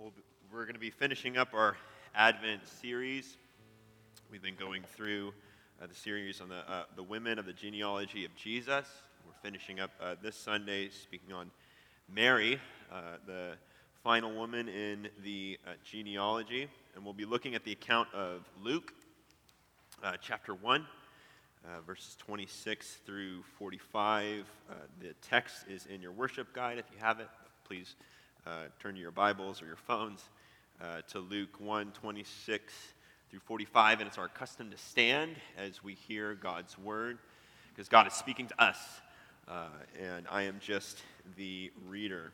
We'll, we're going to be finishing up our Advent series. We've been going through uh, the series on the, uh, the women of the genealogy of Jesus. We're finishing up uh, this Sunday speaking on Mary, uh, the final woman in the uh, genealogy. And we'll be looking at the account of Luke, uh, chapter 1. verses 26 through 45. the text is in your worship guide if you have it. Please uh, turn to your Bibles or your phones uh, to Luke 1 26 through 45. And it's our custom to stand as we hear God's word because God is speaking to us. Uh, and I am just the reader.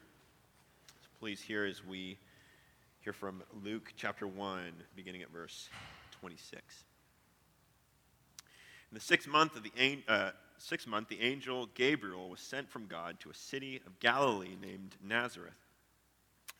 So please hear as we hear from Luke chapter 1, beginning at verse 26. In the sixth month of the uh, sixth month, the angel Gabriel was sent from God to a city of Galilee named Nazareth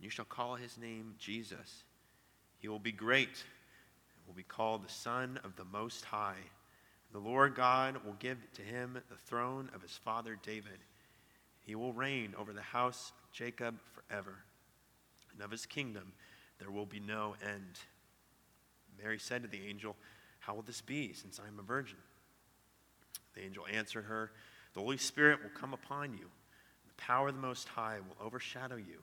you shall call his name Jesus. He will be great and will be called the Son of the Most High. The Lord God will give to him the throne of his father David. He will reign over the house of Jacob forever, and of his kingdom there will be no end. Mary said to the angel, How will this be, since I am a virgin? The angel answered her, The Holy Spirit will come upon you, and the power of the Most High will overshadow you.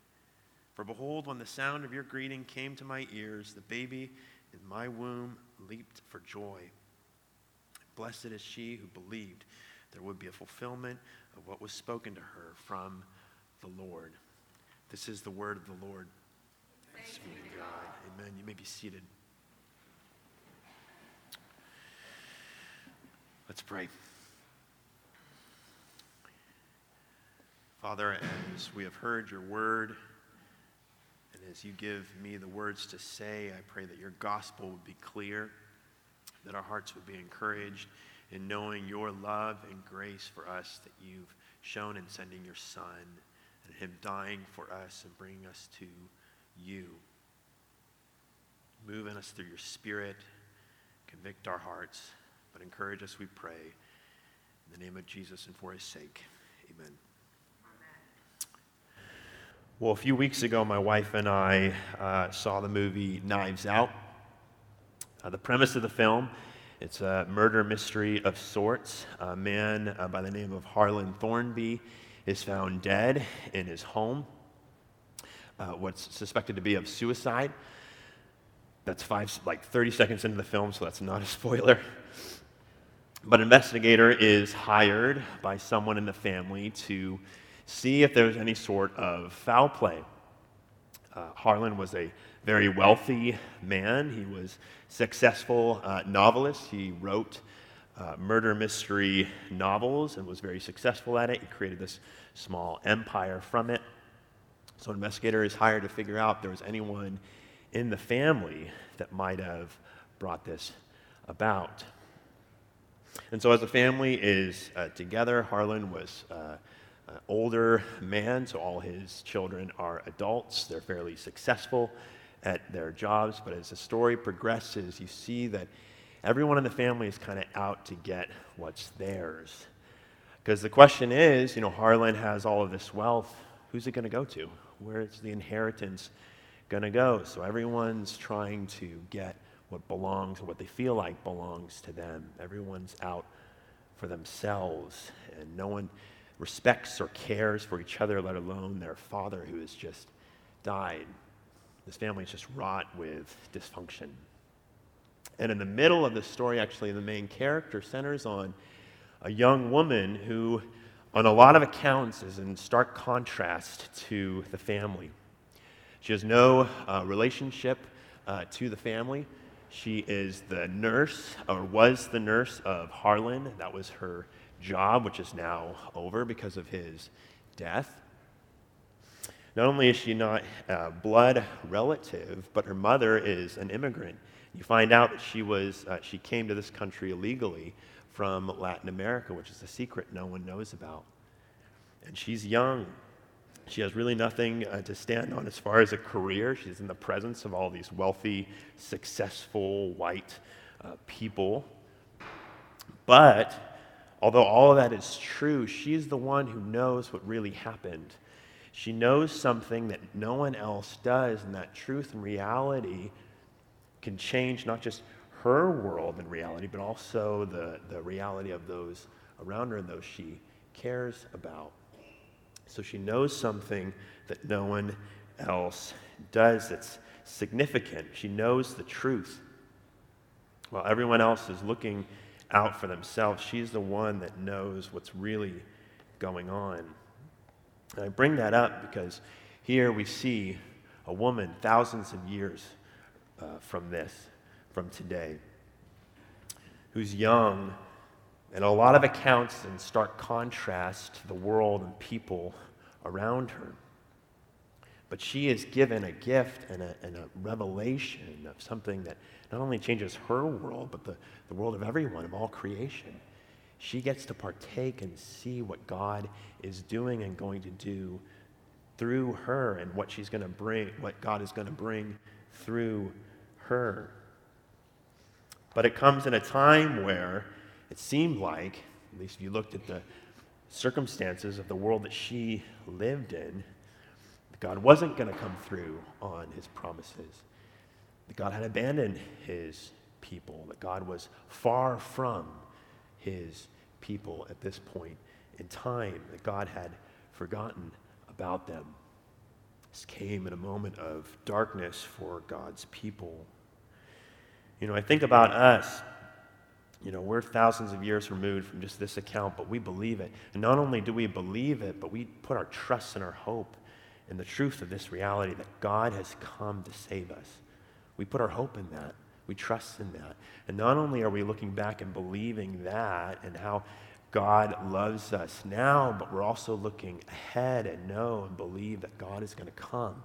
For behold, when the sound of your greeting came to my ears, the baby in my womb leaped for joy. Blessed is she who believed there would be a fulfillment of what was spoken to her from the Lord. This is the word of the Lord. Thanks be to God. Amen. You may be seated. Let's pray. Father, as we have heard your word, as you give me the words to say, I pray that your gospel would be clear, that our hearts would be encouraged in knowing your love and grace for us that you've shown in sending your Son and Him dying for us and bringing us to you. Move in us through your Spirit, convict our hearts, but encourage us, we pray. In the name of Jesus and for His sake, amen. Well, a few weeks ago, my wife and I uh, saw the movie Knives Out. Uh, the premise of the film it's a murder mystery of sorts. A man uh, by the name of Harlan Thrombey is found dead in his home, uh, what's suspected to be of suicide. That's five, like 30 seconds into the film, so that's not a spoiler. But an investigator is hired by someone in the family to see if there was any sort of foul play. Uh, Harlan was a very wealthy man. He was successful uh, novelist. He wrote uh, murder mystery novels and was very successful at it. He created this small empire from it. So, an investigator is hired to figure out if there was anyone in the family that might have brought this about. And so, as the family is uh, together, Harlan was uh, Uh, older man, so all his children are adults. They're fairly successful at their jobs. But as the story progresses, you see that everyone in the family is kind of out to get what's theirs. Because the question is, you know, Harlan has all of this wealth. Who's it going to go to? Where's the inheritance going to go? So everyone's trying to get what belongs, what they feel like belongs to them. Everyone's out for themselves, and no one respects or cares for each other, let alone their father who has just died. This family is just wrought with dysfunction. And in the middle of the story, actually, the main character centers on a young woman who, on a lot of accounts, is in stark contrast to the family. She has no uh, relationship uh, to the family. She is the nurse, or was the nurse of Harlan. That was her job, which is now over because of his death. Not only is she not a blood relative, but her mother is an immigrant. You find out that she, was, uh, she came to this country illegally from Latin America, which is a secret no one knows about. And she's young. She has really nothing uh, to stand on as far as a career. She's in the presence of all these wealthy, successful, white uh, people. But although all of that is true, she's the one who knows what really happened. She knows something that no one else does, and that truth and reality can change not just her world and reality, but also the, the reality of those around her and those she cares about. So she knows something that no one else does that's significant. She knows the truth. While everyone else is looking out for themselves, she's the one that knows what's really going on. And I bring that up because here we see a woman thousands of years uh, from this, from today, who's young and a lot of accounts in stark contrast to the world and people around her. But she is given a gift and a, and a revelation of something that not only changes her world, but the, the world of everyone, of all creation. She gets to partake and see what God is doing and going to do through her and what she's going to bring, what God is going to bring through her. But it comes in a time where it seemed like, at least if you looked at the circumstances of the world that she lived in, God wasn't going to come through on his promises. That God had abandoned his people, that God was far from his people at this point in time, that God had forgotten about them. This came in a moment of darkness for God's people. You know, I think about us. You know, we're thousands of years removed from just this account, but we believe it. And not only do we believe it, but we put our trust and our hope in the truth of this reality that God has come to save us. We put our hope in that. We trust in that. And not only are we looking back and believing that and how God loves us now, but we're also looking ahead and know and believe that God is going to come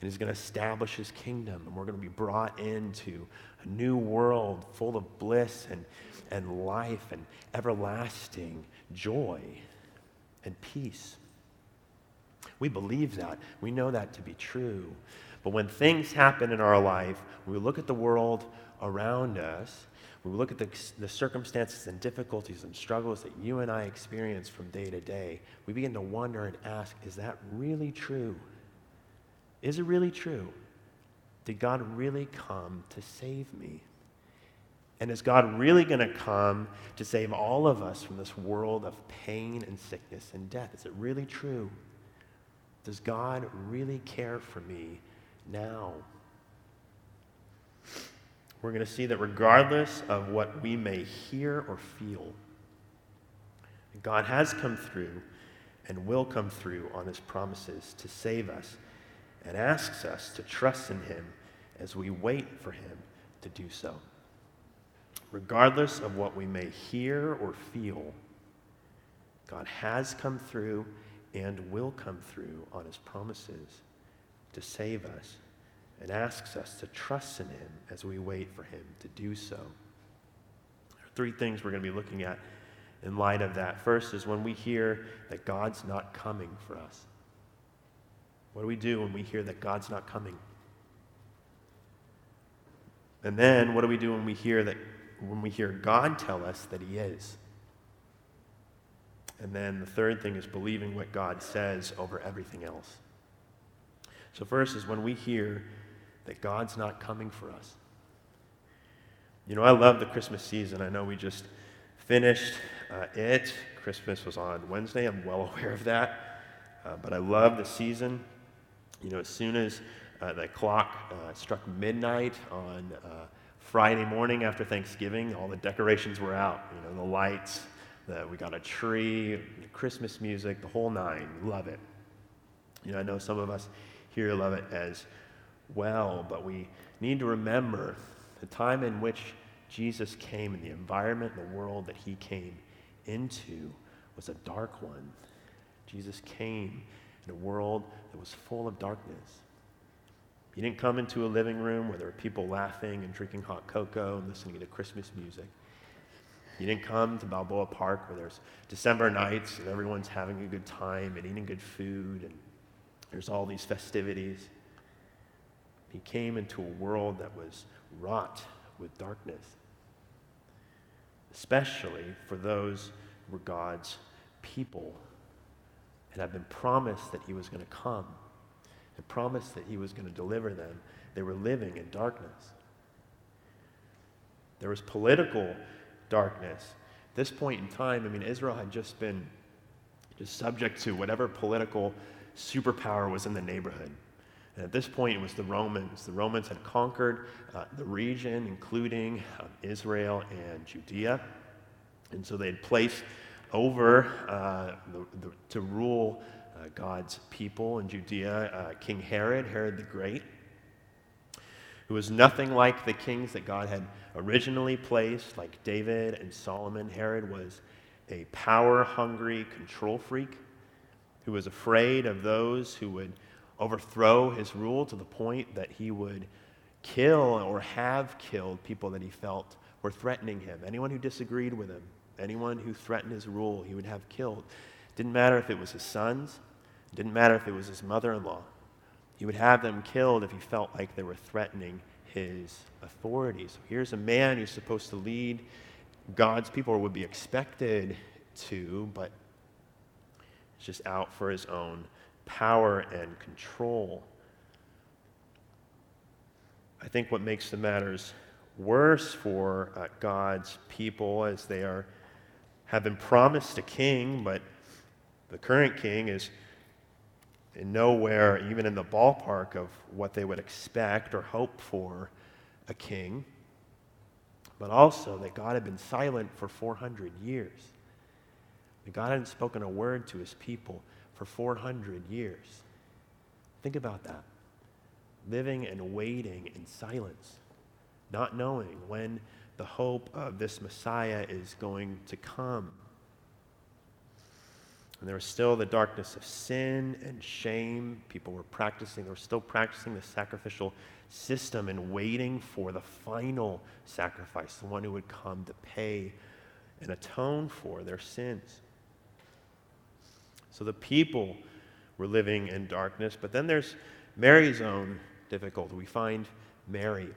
and He's going to establish His kingdom, and we're going to be brought into a new world full of bliss and, and life and everlasting joy and peace. We believe that. We know that to be true. But when things happen in our life, we look at the world around us, we look at the, the circumstances and difficulties and struggles that you and I experience from day to day, we begin to wonder and ask, is that really true? Is it really true? Did God really come to save me? And is God really going to come to save all of us from this world of pain and sickness and death? Is it really true? Does God really care for me now? We're going to see that regardless of what we may hear or feel, God has come through and will come through on his promises to save us and asks us to trust in him as we wait for him to do so. Regardless of what we may hear or feel, God has come through and will come through on his promises to save us and asks us to trust in him as we wait for him to do so. There are three things we're going to be looking at in light of that. First is when we hear that God's not coming for us. What do we do when we hear that God's not coming? And then what do we do when we hear that when we hear God tell us that he is? And then the third thing is believing what God says over everything else. So, first is when we hear that God's not coming for us. You know, I love the Christmas season. I know we just finished uh, it. Christmas was on Wednesday. I'm well aware of that. Uh, but I love the season. You know, as soon as uh, the clock uh, struck midnight on uh, Friday morning after Thanksgiving, all the decorations were out. You know, the lights, the, we got a tree, Christmas music, the whole nine. Love it. You know, I know some of us here love it as well, but we need to remember the time in which Jesus came and the environment, the world that he came into was a dark one. Jesus came in a world that was full of darkness. He didn't come into a living room where there were people laughing and drinking hot cocoa and listening to Christmas music. He didn't come to Balboa Park where there's December nights and everyone's having a good time and eating good food and there's all these festivities. He came into a world that was wrought with darkness, especially for those who were God's people and had been promised that he was going to come and promised that he was going to deliver them. They were living in darkness. There was political darkness. At this point in time, I mean, Israel had just been just subject to whatever political superpower was in the neighborhood. And at this point, it was the Romans. The Romans had conquered uh, the region, including uh, Israel and Judea. And so they had placed over uh, the, the, to rule uh, God's people in Judea uh, King Herod, Herod the Great, who was nothing like the kings that God had originally placed, like David and Solomon. Herod was a power hungry control freak who was afraid of those who would overthrow his rule to the point that he would kill or have killed people that he felt were threatening him. Anyone who disagreed with him, anyone who threatened his rule, he would have killed. Didn't matter if it was his sons, didn't matter if it was his mother in law. He would have them killed if he felt like they were threatening his authority. So here's a man who's supposed to lead God's people, or would be expected to, but just out for his own power and control. I think what makes the matters worse for uh, God's people as they are have been promised a king, but the current king is in nowhere even in the ballpark of what they would expect or hope for a king. But also that God had been silent for 400 years. And God hadn't spoken a word to his people for 400 years. Think about that. Living and waiting in silence, not knowing when the hope of this Messiah is going to come. And there was still the darkness of sin and shame. People were practicing, they were still practicing the sacrificial system and waiting for the final sacrifice, the one who would come to pay and atone for their sins. So the people were living in darkness. But then there's Mary's own difficulty. We find Mary.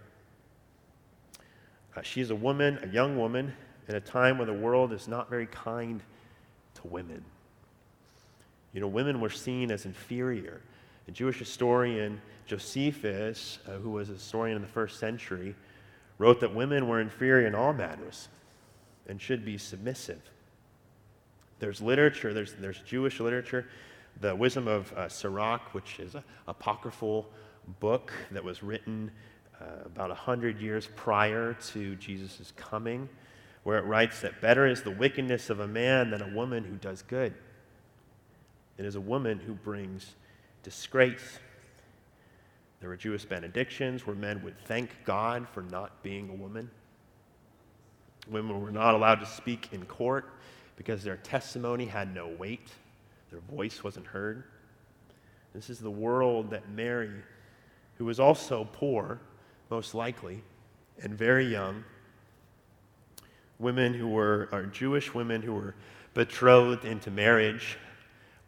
Uh, she's a woman, a young woman, in a time when the world is not very kind to women. You know, women were seen as inferior. A Jewish historian, Josephus, uh, who was a historian in the first century, wrote that women were inferior in all matters and should be submissive. There's literature, there's, there's Jewish literature, the Wisdom of uh, Sirach, which is an apocryphal book that was written uh, about 100 years prior to Jesus' coming, where it writes that better is the wickedness of a man than a woman who does good. It is a woman who brings disgrace. There were Jewish benedictions where men would thank God for not being a woman. Women were not allowed to speak in court because their testimony had no weight, their voice wasn't heard. This is the world that Mary, who was also poor, most likely, and very young, women who were, or Jewish women who were betrothed into marriage,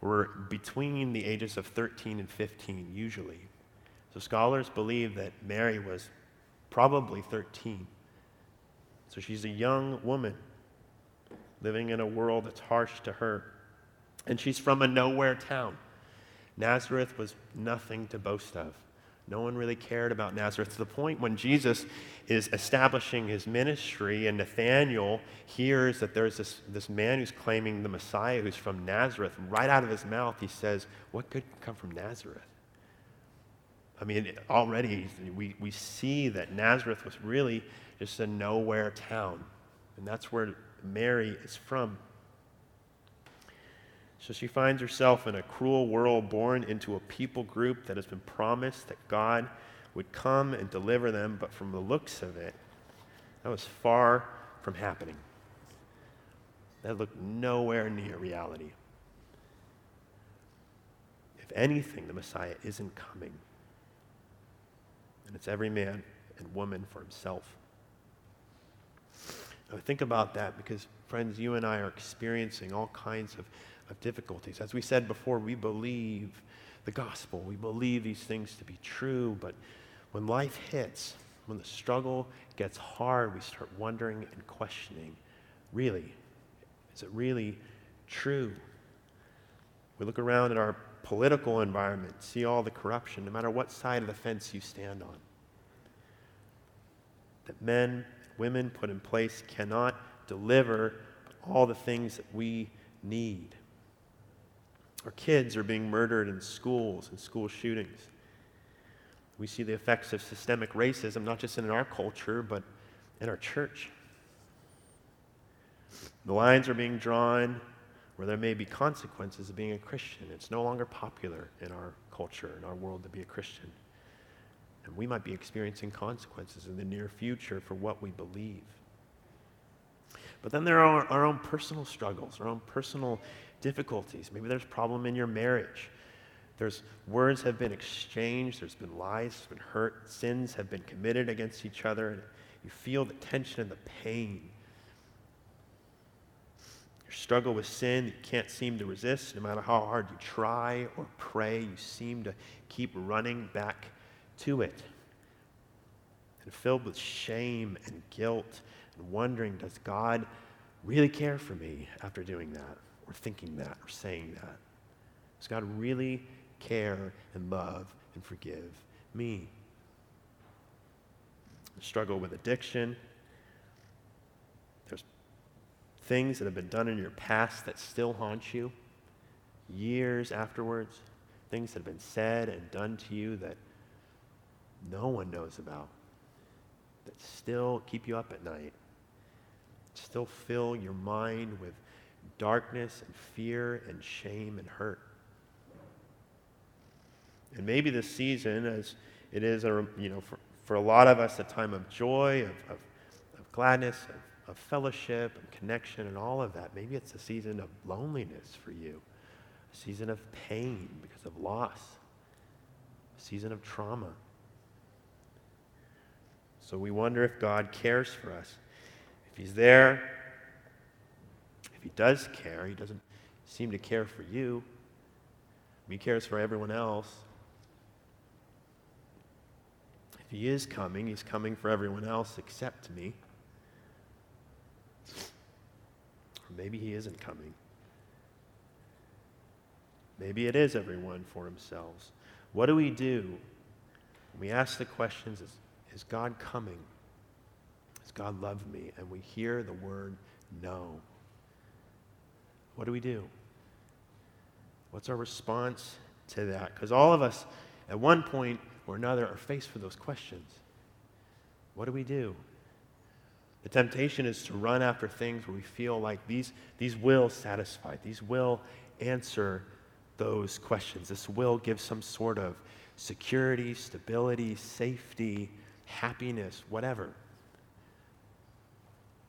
were between the ages of 13 and 15, usually. So scholars believe that Mary was probably 13. So she's a young woman living in a world that's harsh to her. And she's from a nowhere town. Nazareth was nothing to boast of. No one really cared about Nazareth to the point when Jesus is establishing his ministry and Nathanael hears that there's this, this man who's claiming the Messiah who's from Nazareth. Right out of his mouth, he says, What can come from Nazareth? I mean, already we, we see that Nazareth was really just a nowhere town. And that's where Mary is from. So she finds herself in a cruel world, born into a people group that has been promised that God would come and deliver them, but from the looks of it, that was far from happening. That looked nowhere near reality. If anything, the Messiah isn't coming. And it's every man and woman for himself. Now, think about that because, friends, you and I are experiencing all kinds of of difficulties. As we said before, we believe the gospel, we believe these things to be true, but when life hits, when the struggle gets hard, we start wondering and questioning really, is it really true? We look around at our political environment, see all the corruption, no matter what side of the fence you stand on. That men, women put in place cannot deliver all the things that we need. Our kids are being murdered in schools and school shootings. We see the effects of systemic racism, not just in our culture, but in our church. The lines are being drawn where there may be consequences of being a Christian. It's no longer popular in our culture, in our world, to be a Christian. And we might be experiencing consequences in the near future for what we believe. But then there are our own personal struggles, our own personal difficulties. Maybe there's problem in your marriage. There's words have been exchanged, there's been lies, there's been hurt, sins have been committed against each other, and you feel the tension and the pain. Your struggle with sin you can't seem to resist, no matter how hard you try or pray, you seem to keep running back to it. And filled with shame and guilt and wondering, does God really care for me after doing that? or thinking that or saying that? Does God really care and love and forgive me? struggle with addiction. There's things that have been done in your past that still haunt you years afterwards. Things that have been said and done to you that no one knows about, that still keep you up at night, still fill your mind with darkness and fear and shame and hurt. And maybe this season, as it is, a, you know, for, for a lot of us, a time of joy, of, of, of gladness, of, of fellowship and connection and all of that, maybe it's a season of loneliness for you, a season of pain because of loss, a season of trauma. So we wonder if God cares for us. If He's there, if he does care, he doesn't seem to care for you. He cares for everyone else. If he is coming, he's coming for everyone else except me. Or maybe he isn't coming. Maybe it is everyone for themselves. What do we do? When we ask the questions is God coming? Does God love me? And we hear the word no. What do we do? What's our response to that? Because all of us, at one point or another, are faced with those questions. What do we do? The temptation is to run after things where we feel like these, these will satisfy, these will answer those questions. This will give some sort of security, stability, safety, happiness, whatever.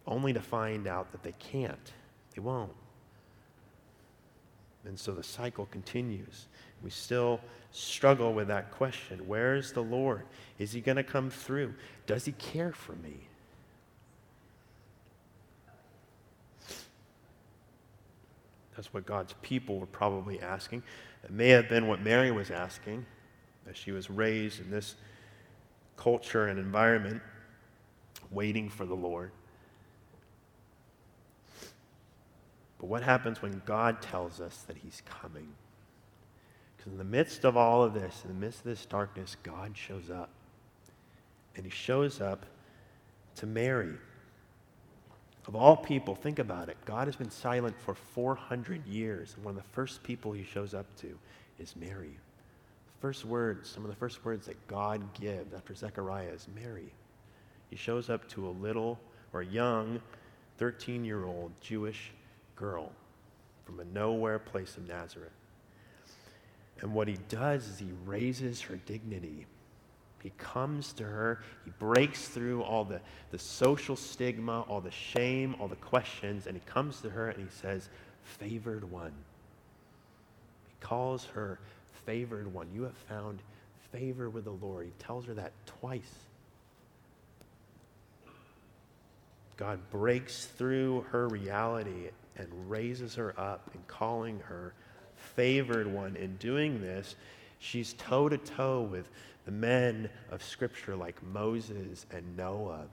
Only to find out that they can't. They won't. And so the cycle continues. We still struggle with that question Where is the Lord? Is he going to come through? Does he care for me? That's what God's people were probably asking. It may have been what Mary was asking as she was raised in this culture and environment. waiting for the Lord. But what happens when God tells us that He's coming? Because in the midst of all of this, in the midst of this darkness, God shows up. And He shows up to Mary. Of all people, think about it. God has been silent for 400 years. And one of the first people He shows up to is Mary. First words, some of the first words that God gives after Zechariah is Mary. He shows up to a little or young 13 year old Jewish girl from a nowhere place of Nazareth. And what he does is he raises her dignity. He comes to her, he breaks through all the, the social stigma, all the shame, all the questions, and he comes to her and he says, Favored one. He calls her favored one. You have found favor with the Lord. He tells her that twice. God breaks through her reality and raises her up and calling her favored one. In doing this, she's toe to toe with the men of Scripture like Moses and Noah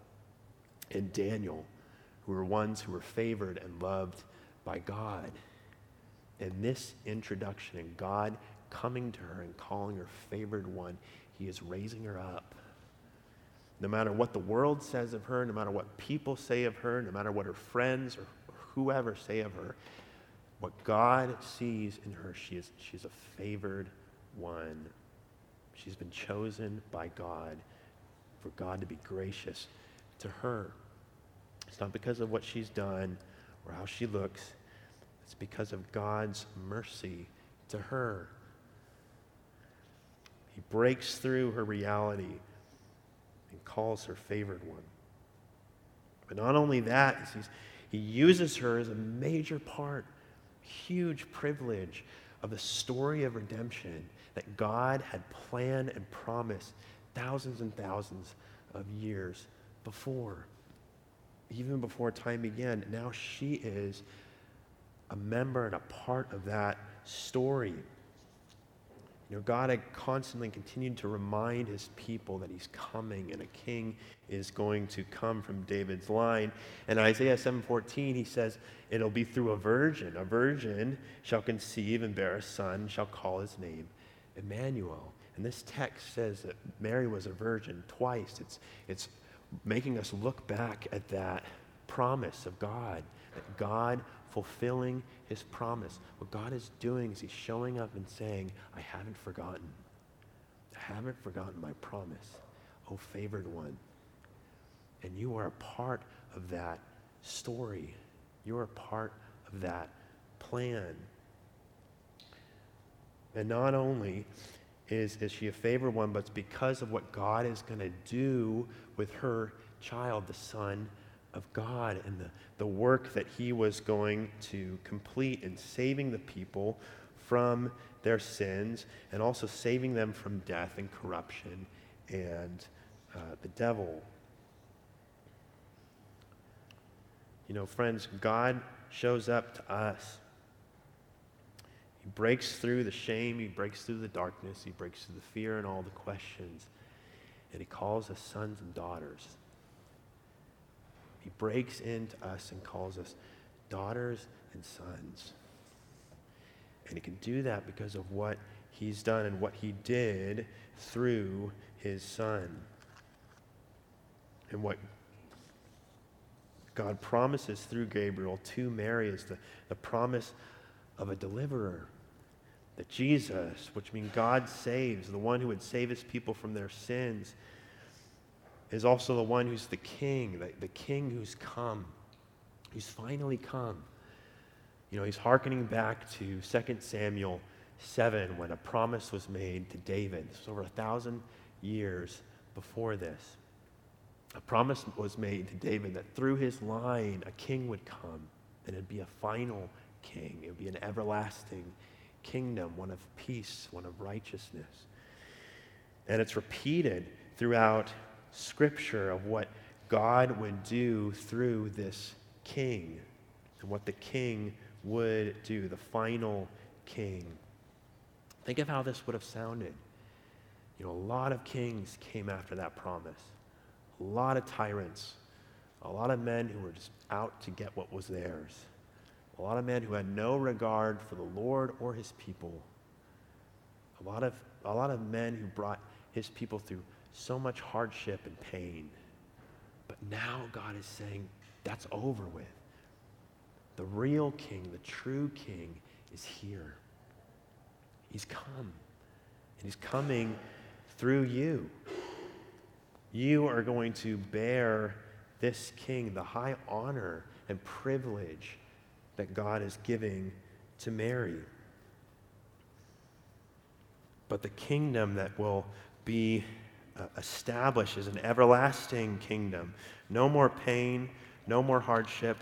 and Daniel, who were ones who were favored and loved by God. And this introduction and God coming to her and calling her favored one, He is raising her up. No matter what the world says of her, no matter what people say of her, no matter what her friends or whoever say of her, what God sees in her, she is, she's a favored one. She's been chosen by God for God to be gracious to her. It's not because of what she's done or how she looks, it's because of God's mercy to her. He breaks through her reality and calls her favored one. But not only that, he uses her as a major part, huge privilege of the story of redemption that God had planned and promised thousands and thousands of years before, even before time began. Now she is a member and a part of that story. Know, God had constantly continued to remind his people that he's coming and a king is going to come from David's line. And Isaiah 7:14 he says, it'll be through a virgin. A virgin shall conceive and bear a son, shall call his name Emmanuel. And this text says that Mary was a virgin twice. It's, it's making us look back at that promise of God, that God fulfilling his promise. What God is doing is he's showing up and saying, I haven't forgotten. I haven't forgotten my promise, oh favored one. And you are a part of that story. You are a part of that plan. And not only is, is she a favored one, but it's because of what God is going to do with her child, the son of God and the, the work that he was going to complete in saving the people from their sins and also saving them from death and corruption and uh, the devil. You know, friends, God shows up to us. He breaks through the shame, He breaks through the darkness, He breaks through the fear and all the questions, and He calls us sons and daughters. He breaks into us and calls us daughters and sons. And he can do that because of what he's done and what he did through his son. And what God promises through Gabriel to Mary is the, the promise of a deliverer. That Jesus, which means God saves, the one who would save his people from their sins, is also the one who's the king, the, the king who's come, who's finally come. You know, he's hearkening back to 2 Samuel 7 when a promise was made to David. This was over a thousand years before this. A promise was made to David that through his line a king would come, and it'd be a final king. It would be an everlasting kingdom, one of peace, one of righteousness. And it's repeated throughout scripture of what God would do through this king and what the king would do, the final king. Think of how this would have sounded. You know, a lot of kings came after that promise. A lot of tyrants A lot of men who were just out to get what was theirs. A lot of men who had no regard for the Lord or his people. A lot of, a lot of men who brought his people through so much hardship and pain. But now God is saying, that's over with. The real king, the true king, is here. He's come. And he's coming through you. You are going to bear this king the high honor and privilege that God is giving to Mary. But the kingdom that will be uh, established as an everlasting kingdom no more pain, no more hardship,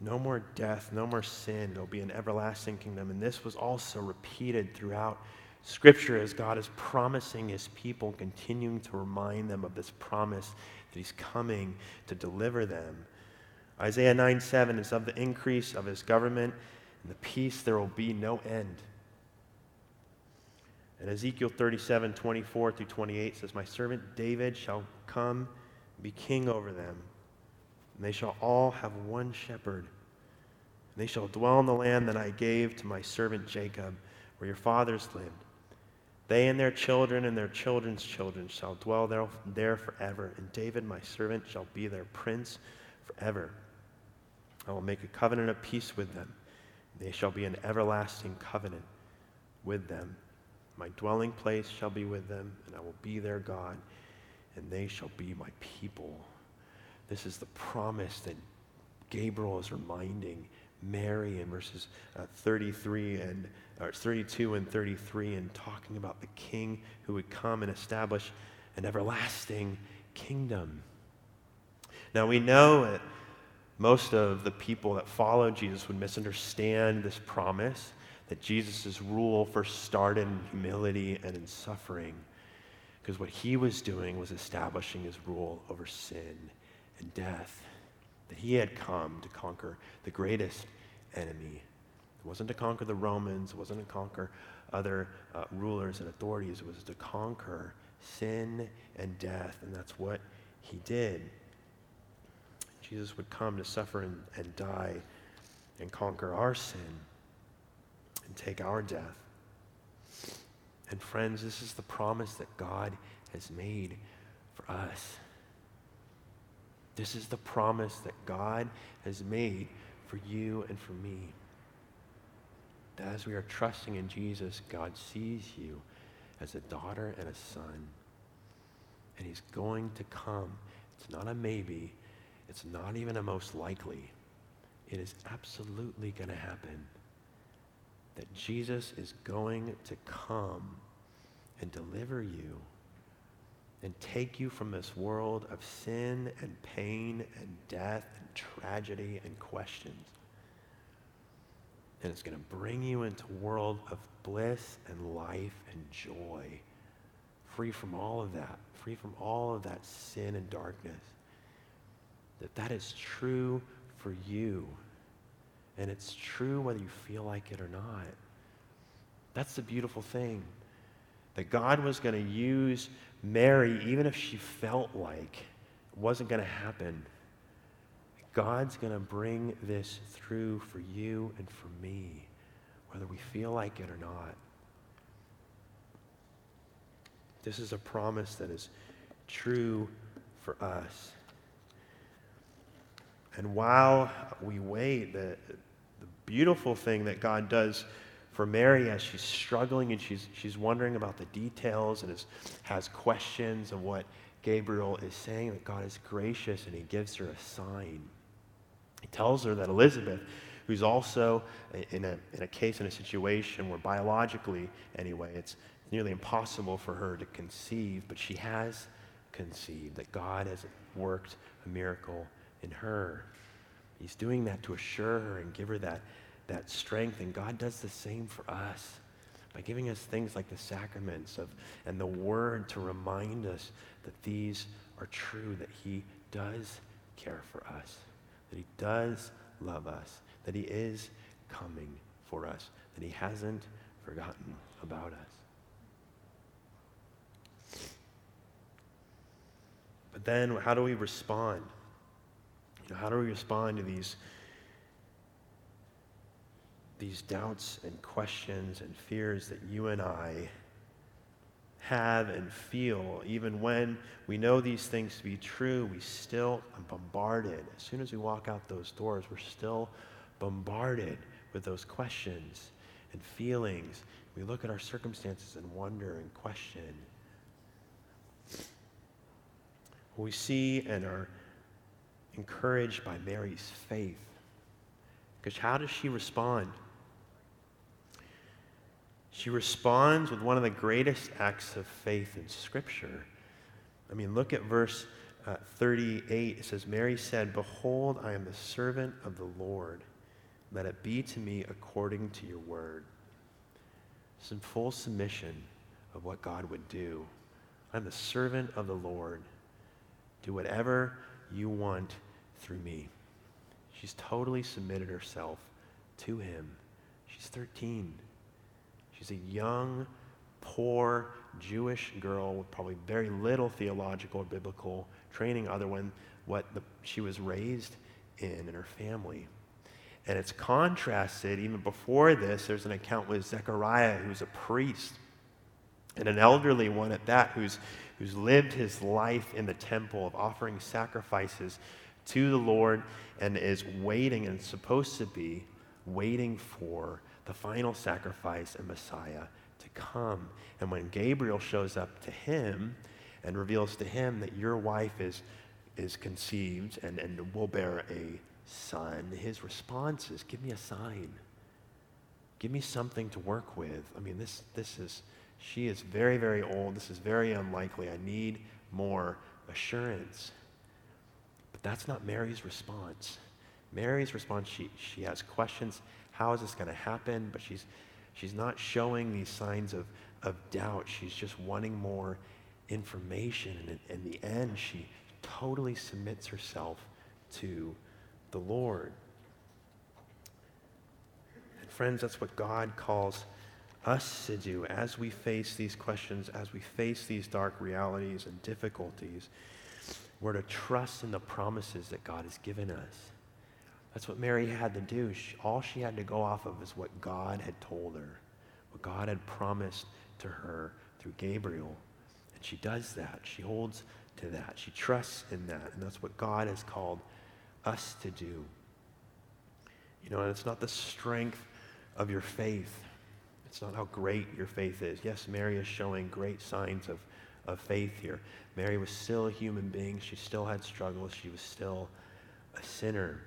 no more death, no more sin. It'll be an everlasting kingdom. And this was also repeated throughout Scripture as God is promising his people, continuing to remind them of this promise that he's coming to deliver them. Isaiah 9 7 is of the increase of his government and the peace there will be no end. And Ezekiel 37 24 through 28 says, My servant David shall come and be king over them and they shall all have one shepherd. And they shall dwell in the land that I gave to my servant Jacob, where your fathers lived. They and their children and their children's children shall dwell there, there forever. And David, my servant, shall be their prince forever. I will make a covenant of peace with them. They shall be an everlasting covenant with them. My dwelling place shall be with them, and I will be their God, and they shall be my people. This is the promise that Gabriel is reminding Mary in verses uh, 33 and or 32 and 33 and talking about the king who would come and establish an everlasting kingdom. Now we know that most of the people that followed Jesus would misunderstand this promise that Jesus' rule first started in humility and in suffering. Because what he was doing was establishing his rule over sin and death. That he had come to conquer the greatest enemy. It wasn't to conquer the Romans, it wasn't to conquer other uh, rulers and authorities, it was to conquer sin and death, and that's what he did. Jesus would come to suffer and, and die and conquer our sin and take our death. And friends, this is the promise that God has made for us. This is the promise that God has made for you and for me. That as we are trusting in Jesus, God sees you as a daughter and a son. And he's going to come. It's not a maybe. It's not even a most likely. It is absolutely going to happen. That Jesus is going to come and deliver you and take you from this world of sin and pain and death and tragedy and questions. And it's going to bring you into a world of bliss and life and joy, free from all of that, free from all of that sin and darkness. That that is true for you. And it's true whether you feel like it or not. That's the beautiful thing. That God was going to use Mary, even if she felt like it wasn't going to happen, God's going to bring this through for you and for me, whether we feel like it or not. This is a promise that is true for us. And while we wait, the, the beautiful thing that God does for Mary as she's struggling and she's, she's wondering about the details and is, has questions of what Gabriel is saying, that God is gracious and he gives her a sign. He tells her that Elizabeth, who's also in a, in a case, in a situation where biologically, anyway, it's nearly impossible for her to conceive, but she has conceived, that God has worked a miracle in her. He's doing that to assure her and give her that that strength. And God does the same for us by giving us things like the sacraments of, and the word to remind us that these are true, that He does care for us, that He does love us, that He is coming for us, that He hasn't forgotten about us. But then, how do we respond? How do we respond to these, these doubts and questions and fears that you and I have and feel, even when we know these things to be true, we still are bombarded. As soon as we walk out those doors, we're still bombarded with those questions and feelings. We look at our circumstances and wonder and question. We see and are encouraged by Mary's faith. Because how does she respond? She responds with one of the greatest acts of faith in Scripture. I mean, look at verse uh, 38. It says, Mary said, Behold, I am the servant of the Lord. Let it be to me according to your word. It's in full submission of what God would do. I'm the servant of the Lord. Do whatever you want through me. She's totally submitted herself to him. She's 13. She's a young, poor Jewish girl with probably very little theological or biblical training other than what the, she was raised in in her family. And it's contrasted, even before this, there's an account with Zechariah, who's a priest, and an elderly one at that, who's, who's lived his life in the temple of offering sacrifices to the Lord and is waiting and supposed to be waiting for the final sacrifice and Messiah to come. And when Gabriel shows up to him and reveals to him that your wife is, is conceived and, and will bear a son, his response is, Give me a sign. Give me something to work with. I mean, this, this is, she is very, very old. This is very unlikely. I need more assurance. But that's not Mary's response. Mary's response, she, she has questions how is this going to happen? But she's, she's not showing these signs of, of doubt. She's just wanting more information. And in, in the end, she totally submits herself to the Lord. And friends, that's what God calls us to do as we face these questions, as we face these dark realities and difficulties. We're to trust in the promises that God has given us. That's what Mary had to do. She, all she had to go off of is what God had told her, what God had promised to her through Gabriel. And she does that. She holds to that. She trusts in that. And that's what God has called us to do. You know, and it's not the strength of your faith. It's not how great your faith is. Yes, Mary is showing great signs of, of faith here. Mary was still a human being. She still had struggles. She was still a sinner.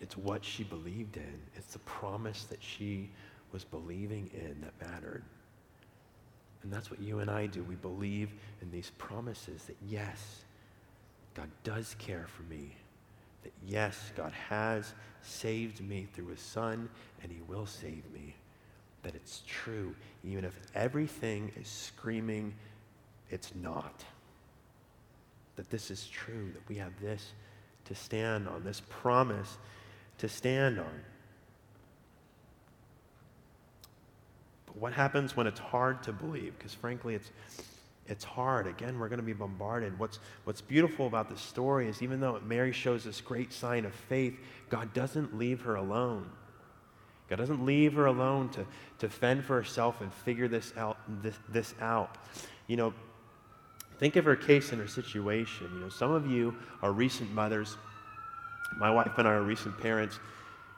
It's what she believed in. It's the promise that she was believing in that mattered. And that's what you and I do. We believe in these promises that yes, God does care for me. That yes, God has saved me through his son and he will save me. That it's true, even if everything is screaming it's not. That this is true, that we have this to stand on, this promise to stand on. But what happens when it's hard to believe? Because frankly, it's, it's hard. Again, we're going to be bombarded. What's, what's beautiful about this story is even though Mary shows this great sign of faith, God doesn't leave her alone. God doesn't leave her alone to, to fend for herself and figure this out, this, this out. You know, think of her case and her situation. You know, some of you are recent mothers my wife and I are recent parents.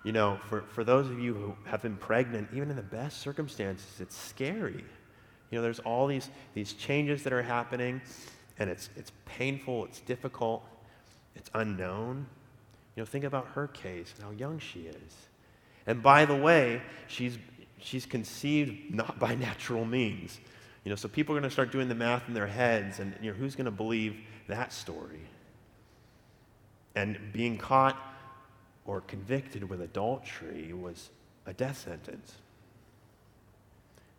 You know, for, for those of you who have been pregnant, even in the best circumstances, it's scary. You know, there's all these, these changes that are happening, and it's, it's painful, it's difficult, it's unknown. You know, think about her case and how young she is. And by the way, she's, she's conceived not by natural means. You know, so people are going to start doing the math in their heads, and you know, who's going to believe that story? And being caught or convicted with adultery was a death sentence.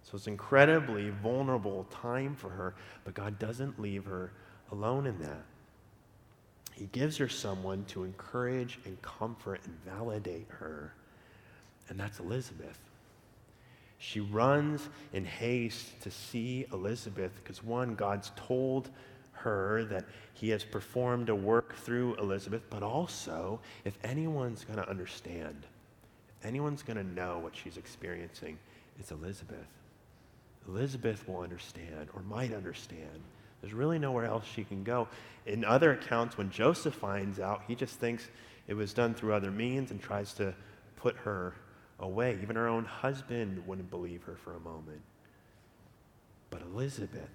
So it's incredibly vulnerable time for her, but God doesn't leave her alone in that. He gives her someone to encourage and comfort and validate her, and that's Elizabeth. She runs in haste to see Elizabeth because, one, God's told her that he has performed a work through Elizabeth, but also if anyone's going to understand, if anyone's going to know what she's experiencing, it's Elizabeth. Elizabeth will understand or might understand. There's really nowhere else she can go. In other accounts, when Joseph finds out, he just thinks it was done through other means and tries to put her away. Even her own husband wouldn't believe her for a moment. But Elizabeth,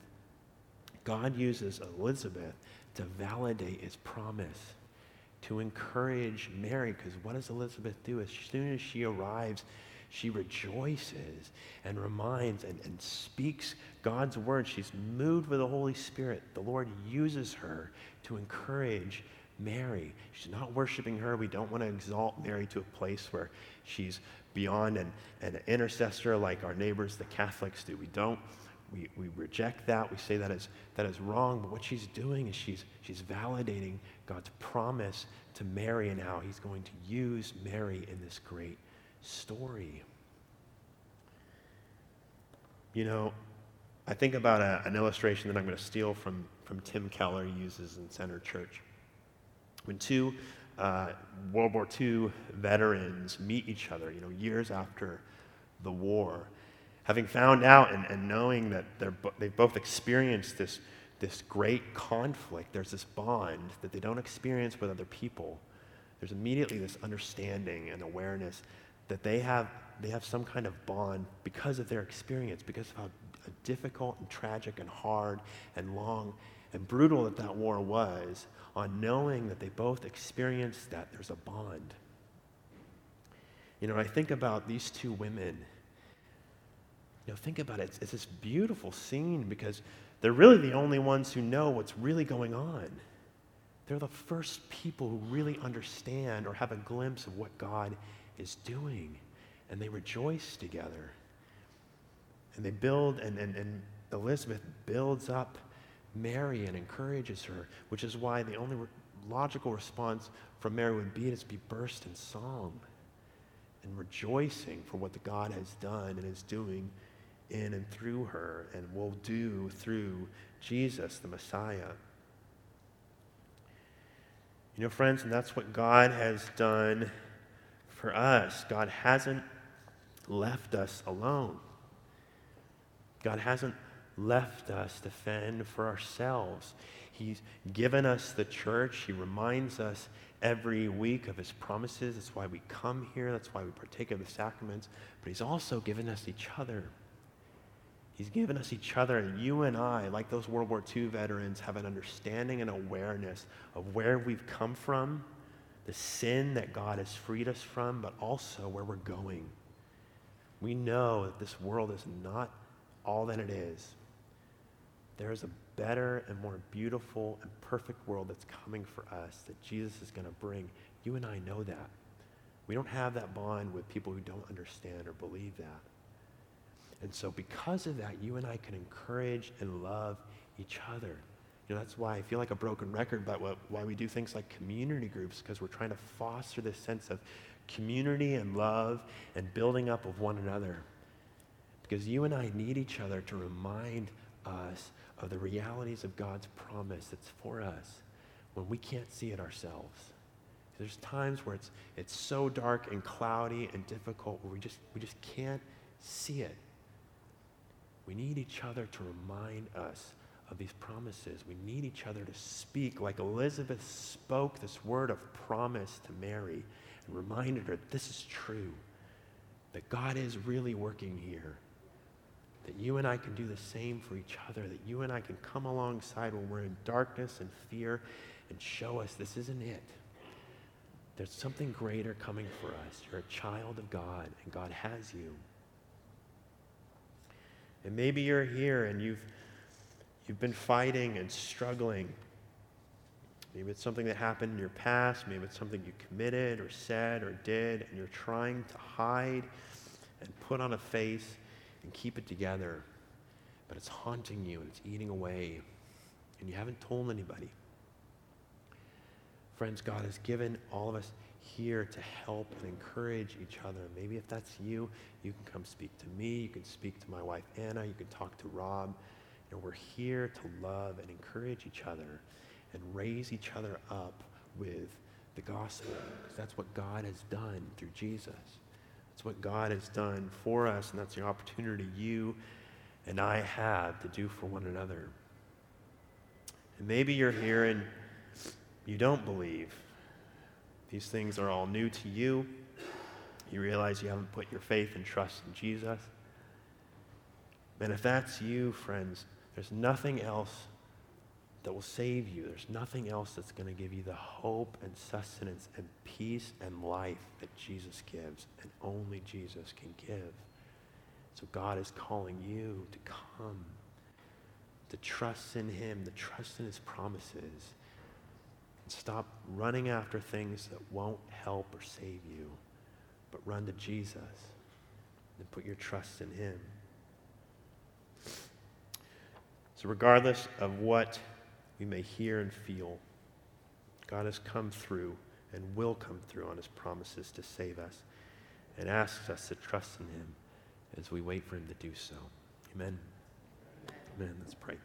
God uses Elizabeth to validate his promise, to encourage Mary, because what does Elizabeth do? As soon as she arrives, she rejoices and reminds and, and speaks God's word. She's moved with the Holy Spirit. The Lord uses her to encourage Mary. She's not worshiping her. We don't want to exalt Mary to a place where she's beyond an, an intercessor like our neighbors, the Catholics, do. We don't. We, we reject that. We say that is, that is wrong. But what she's doing is she's, she's validating God's promise to Mary and how he's going to use Mary in this great story. You know, I think about a, an illustration that I'm going to steal from, from Tim Keller uses in Center Church. When two uh, World War II veterans meet each other, you know, years after the war, having found out and, and knowing that they're, they've both experienced this, this great conflict, there's this bond that they don't experience with other people. There's immediately this understanding and awareness that they have, they have some kind of bond because of their experience, because of how difficult and tragic and hard and long and brutal that that war was, on knowing that they both experienced that there's a bond. You know, I think about these two women. You know, think about it. It's, it's this beautiful scene because they're really the only ones who know what's really going on. They're the first people who really understand or have a glimpse of what God is doing. And they rejoice together. And they build, and, and, and Elizabeth builds up Mary and encourages her, which is why the only re- logical response from Mary would be to be burst in song and rejoicing for what the God has done and is doing in and through her and will do through Jesus, the Messiah. You know, friends, and that's what God has done for us. God hasn't left us alone. God hasn't left us to fend for ourselves. He's given us the church. He reminds us every week of his promises. That's why we come here. That's why we partake of the sacraments. But he's also given us each other. He's given us each other. And you and I, like those World War II veterans, have an understanding and awareness of where we've come from, the sin that God has freed us from, but also where we're going. We know that this world is not all that it is. There is a better and more beautiful and perfect world that's coming for us that Jesus is going to bring. You and I know that. We don't have that bond with people who don't understand or believe that. And so, because of that, you and I can encourage and love each other. You know, that's why I feel like a broken record about what, why we do things like community groups, because we're trying to foster this sense of community and love and building up of one another. Because you and I need each other to remind us of the realities of God's promise that's for us when we can't see it ourselves. There's times where it's, it's so dark and cloudy and difficult where we just, we just can't see it. We need each other to remind us of these promises. We need each other to speak like Elizabeth spoke this word of promise to Mary and reminded her this is true, that God is really working here that you and I can do the same for each other, that you and I can come alongside when we're in darkness and fear and show us this isn't it. There's something greater coming for us. You're a child of God, and God has you. And maybe you're here and you've, you've been fighting and struggling. Maybe it's something that happened in your past. Maybe it's something you committed or said or did, and you're trying to hide and put on a face and keep it together, but it's haunting you and it's eating away, and you haven't told anybody. Friends, God has given all of us here to help and encourage each other. Maybe if that's you, you can come speak to me. You can speak to my wife, Anna. You can talk to Rob. And we're here to love and encourage each other and raise each other up with the gospel. Because that's what God has done through Jesus. That's what God has done for us, and that's the opportunity you and I have to do for one another. And maybe you're here and you don't believe. These things are all new to you. You realize you haven't put your faith and trust in Jesus. And if that's you, friends, there's nothing else that will save you. There's nothing else that's going to give you the hope and sustenance and peace and life that Jesus gives, and only Jesus can give. So God is calling you to come, to trust in Him, to trust in His promises, and stop running after things that won't help or save you, but run to Jesus and put your trust in Him. So, regardless of what we may hear and feel. God has come through and will come through on his promises to save us and asks us to trust in him as we wait for him to do so. Amen. Amen. Let's pray.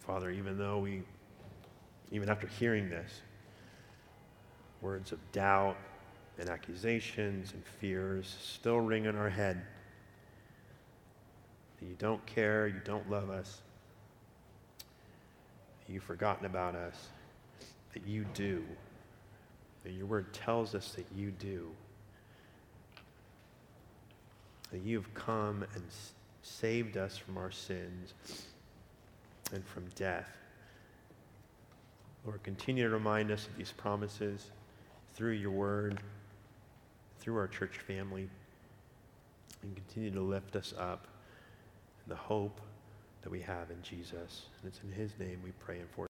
Father, even though we, even after hearing this, words of doubt, and accusations and fears still ring in our head. That you don't care, you don't love us, you've forgotten about us, that you do, that your word tells us that you do, that you've come and saved us from our sins and from death. Lord, continue to remind us of these promises through your word through our church family and continue to lift us up in the hope that we have in Jesus. And it's in his name we pray and for.